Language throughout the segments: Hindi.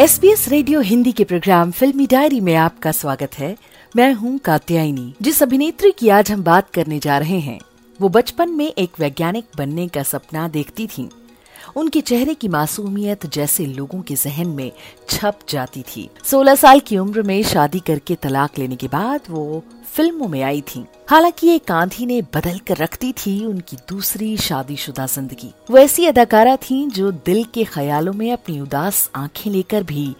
S B S radio Hindi के प्रोग्राम फिल्मी डायरी में आपका स्वागत है मैं हूँ कात्यायनी जिस अभिनेत्री की आज हम बात करने जा रहे हैं, वो बचपन में एक वैज्ञानिक बनने का सपना देखती थीं। उनके चेहरे की मासूमियत जैसे लोगों के जहन में छप जाती थी। 16 साल की उम्र में शादी करके तलाक लेने के बाद वो फ़िल्मों में आई थी। हालाँकि ये कांधी ने बदल कर रखती थी उनकी दूसरी शादीशुदा ज़िंदगी। वो ऐसी अदाकारा थी जो दिल के ख्यालों में अपनी उदास आँखें लेकर भी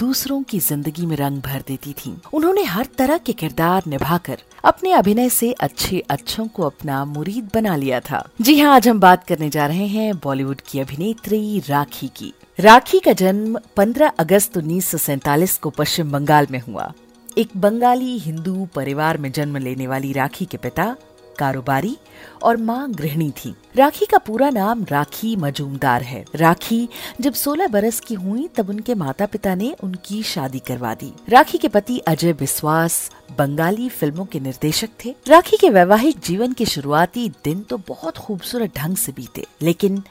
दूसरों की ज़िंदगी में रंग भर देती थी। उन्होंने हर तरह के किरदार निभाकर अपने अभिनय से अच्छे अच्छों को अपना मुरीद बना लिया था। जी हाँ आज हम बात करने जा रहे हैं बॉलीवुड की अभिनेत्री राखी की। राखी का जन्म 15 अगस्त उन्नीस को पश्चिम बंगाल में हुआ। एक बंगाली हिंदू परिवार में जन्म लेने वाली राखी के पिता कारोबारी और माँ गृहिणी थी। राखी का पूरा नाम राखी मजूमदार है। राखी जब 16 बरस की हुई, तब उनके माता पिता ने उनकी शादी करवा दी। राखी के पति अजय विश्वास बंगाली फ़िल्मों के निर्देशक थे। राखी के वैवाहिक जीवन के शुरुआती दिन तो बहुत खूबसूरत ढंग से बीते, लेकिन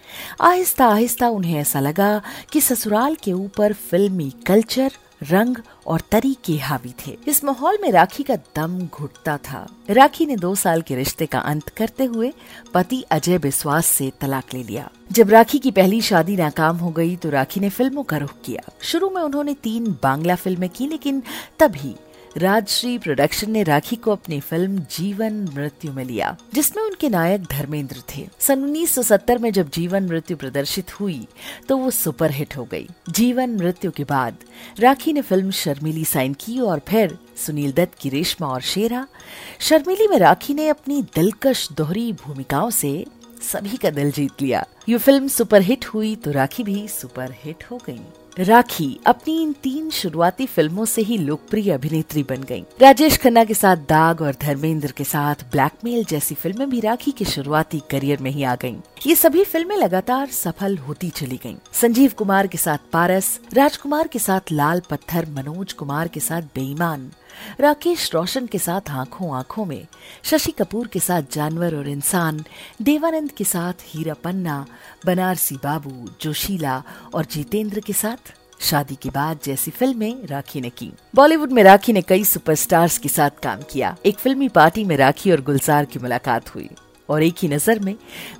आहिस्ता आहिस्ता उन्हें ऐसा लगा कि ससुराल के ऊपर फिल्मी कल्चर रंग और तरीके हावी थे। इस माहौल में राखी का दम घुटता था। राखी ने दो साल के रिश्ते का अंत करते हुए पति अजय विश्वास से तलाक ले लिया। जब राखी की पहली शादी नाकाम हो गई तो राखी ने फ़िल्मों का रुख किया। शुरू में उन्होंने तीन बांग्ला फ़िल्में की, लेकिन तभी राजश्री प्रोडक्शन ने राखी को अपनी फ़िल्म जीवन मृत्यु में लिया, जिसमें उनके नायक धर्मेंद्र थे। सन 1970 में जब जीवन मृत्यु प्रदर्शित हुई तो वो सुपरहिट हो गई। जीवन मृत्यु के बाद राखी ने फ़िल्म शर्मिली साइन की और फिर सुनील दत्त की रेशमा और शेरा। शर्मिली में राखी ने अपनी दिलकश दोहरी भूमिकाओं से सभी का दिल जीत लिया। ये फ़िल्म सुपरहिट हुई तो राखी भी सुपरहिट हो गई। राखी अपनी इन तीन शुरुआती फ़िल्मों से ही लोकप्रिय अभिनेत्री बन गईं। राजेश खन्ना के साथ दाग और धर्मेंद्र के साथ ब्लैकमेल जैसी फ़िल्में भी राखी के शुरुआती करियर में ही आ गईं। ये सभी फ़िल्में लगातार सफल होती चली गईं। संजीव कुमार के साथ पारस, राजकुमार के साथ लाल पत्थर, मनोज कुमार के साथ बेईमान, राकेश रोशन के साथ आँखों आँखों में, शशि कपूर के साथ जानवर और इंसान, देवानंद के साथ हीरा पन्ना, बनारसी बाबू, जोशीला और जितेंद्र के साथ शादी के बाद जैसी फ़िल्में राखी ने की। बॉलीवुड में राखी ने कई सुपरस्टार्स के साथ काम किया। एक फिल्मी पार्टी में राखी और गुलजार की मुलाकात हुई। और एक ही नज़र में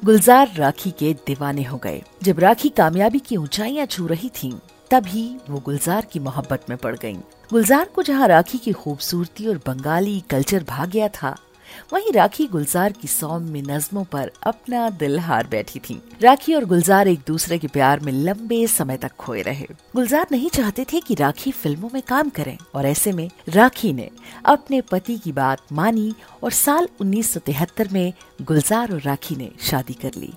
गुलजार राखी के दीवाने हो गए जब राखी कामयाबी की ऊंचाइयाँ छू रही थीं, तभी वो गुलजार की मोहब्बत में पड़ गईं। गुलजार को जहाँ राखी की खूबसूरती और बंगाली कल्चर भाग गया था वहीं राखी गुलजार की सौम्य नज्मों पर अपना दिल हार बैठी थी। राखी और गुलजार एक दूसरे के प्यार में लंबे समय तक खोए रहे। गुलजार नहीं चाहते थे कि राखी फ़िल्मों में काम करें, और ऐसे में राखी ने अपने पति की बात मानी और साल उन्नीस सौ तिहत्तर में गुलजार और राखी ने शादी कर ली।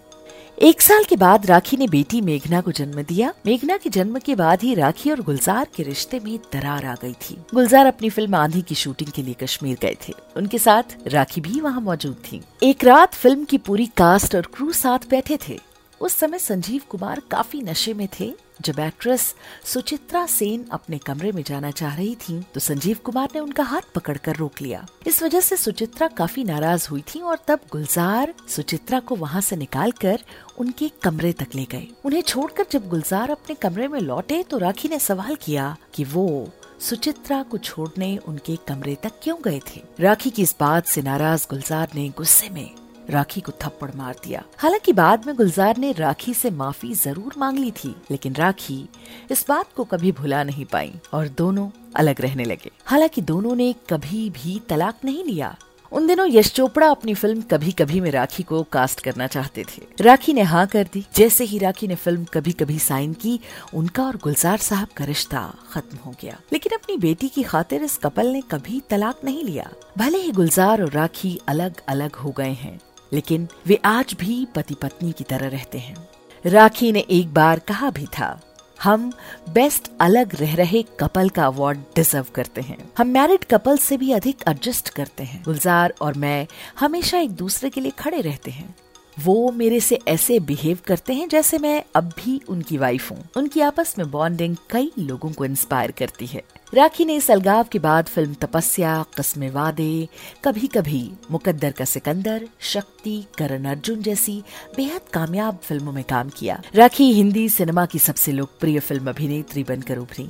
एक साल के बाद राखी ने बेटी मेघना को जन्म दिया। मेघना के जन्म के बाद ही राखी और गुलजार के रिश्ते में दरार आ गई थी। गुलजार अपनी फ़िल्म आंधी की शूटिंग के लिए कश्मीर गए थे। उनके साथ राखी भी वहाँ मौजूद थी। एक रात फ़िल्म की पूरी कास्ट और क्रू साथ बैठे थे। उस समय संजीव कुमार काफ़ी नशे में थे। जब एक्ट्रेस सुचित्रा सेन अपने कमरे में जाना चाह रही थी तो संजीव कुमार ने उनका हाथ पकड़कर रोक लिया। इस वजह से सुचित्रा काफ़ी नाराज़ हुई थी और तब गुलजार सुचित्रा को वहाँ से निकालकर उनके कमरे तक ले गए। उन्हें छोड़कर जब गुलजार अपने कमरे में लौटे तो राखी ने सवाल किया कि वो सुचित्रा को छोड़ने उनके कमरे तक क्यों गए थे? राखी की इस बात से नाराज़ गुलजार ने गुस्से में राखी को थप्पड़ मार दिया। हालाँकि बाद में गुलजार ने राखी से माफ़ी ज़रूर मांग ली थी, लेकिन राखी इस बात को कभी भुला नहीं पाई और दोनों अलग रहने लगे। हालाँकि दोनों ने कभी भी तलाक नहीं लिया। उन दिनों यश चोपड़ा अपनी फ़िल्म कभी कभी में राखी को कास्ट करना चाहते थे। राखी ने हाँ कर दी। जैसे ही राखी ने फ़िल्म कभी कभी साइन की, उनका और गुलजार साहब का रिश्ता खत्म हो गया। लेकिन अपनी बेटी की खातिर इस कपल ने कभी तलाक नहीं लिया। भले ही गुलजार और राखी अलग अलग हो गए हैं लेकिन वे आज भी पति पत्नी की तरह रहते हैं। राखी ने एक बार कहा भी था, हम बेस्ट अलग रह रहे कपल का अवार्ड डिजर्व करते हैं। हम मैरिड कपल से भी अधिक एडजस्ट करते हैं। गुलजार और मैं हमेशा एक दूसरे के लिए खड़े रहते हैं। वो मेरे से ऐसे बिहेव करते हैं जैसे मैं अब भी उनकी वाइफ हूँ। उनकी आपस में बॉन्डिंग कई लोगों को इंस्पायर करती है। राखी ने इस अलगाव के बाद फ़िल्म तपस्या, कस्मे वादे कभी कभी मुकद्दर का सिकंदर, शक्ति, करण अर्जुन जैसी बेहद कामयाब फ़िल्मों में काम किया। राखी हिंदी सिनेमा की सबसे लोकप्रिय फ़िल्म अभिनेत्री बनकर उभरी।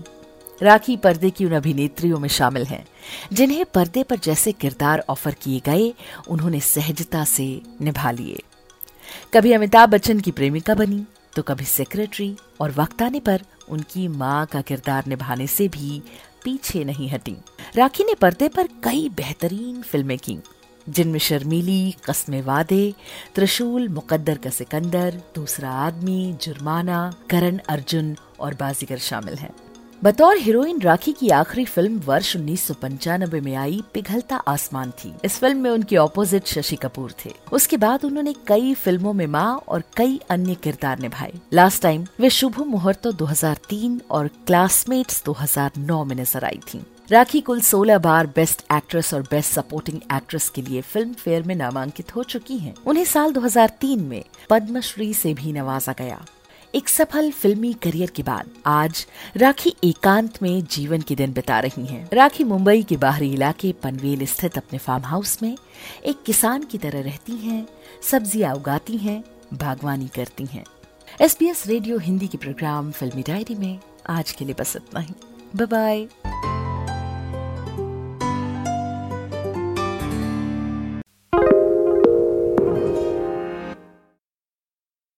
राखी पर्दे की उन अभिनेत्रियों में शामिल हैं, जिन्हें पर्दे पर जैसे किरदार ऑफ़र किए गए, उन्होंने सहजता से निभा लिए। कभी अमिताभ बच्चन की प्रेमिका बनी तो कभी सेक्रेटरी और वक्त आने पर उनकी माँ का किरदार निभाने से भी पीछे नहीं हटी। राखी ने पर्दे पर कई बेहतरीन फ़िल्में की, जिनमें शर्मीली, कस्मे वादे, त्रिशूल, मुकद्दर का सिकंदर, दूसरा आदमी, जुर्माना, करण अर्जुन और बाजीगर शामिल हैं। बतौर हीरोइन राखी की आखिरी फ़िल्म वर्ष उन्नीस सौ पंचानबे में आई, पिघलता आसमान थी। इस फ़िल्म में उनके ऑपोजिट शशि कपूर थे। उसके बाद उन्होंने कई फ़िल्मों में माँ और कई अन्य किरदार निभाए। लास्ट टाइम वे शुभ मुहूर्तो 2003 और क्लासमेट्स 2009 में नज़र आई थी। राखी कुल 16 बार बेस्ट एक्ट्रेस और बेस्ट सपोर्टिंग एक्ट्रेस के लिए फ़िल्म फेयर में नामांकित हो चुकी हैं। उन्हें साल 2003 में पद्मश्री से भी नवाजा गया। एक सफल फिल्मी करियर के बाद आज राखी एकांत में जीवन के दिन बिता रही हैं। राखी मुंबई के बाहरी इलाके पनवेल स्थित अपने फार्म हाउस में एक किसान की तरह रहती हैं, सब्ज़ियाँ उगाती हैं, बागवानी करती हैं। एसबीएस रेडियो हिंदी के प्रोग्राम फिल्मी डायरी में आज के लिए बस इतना ही बाय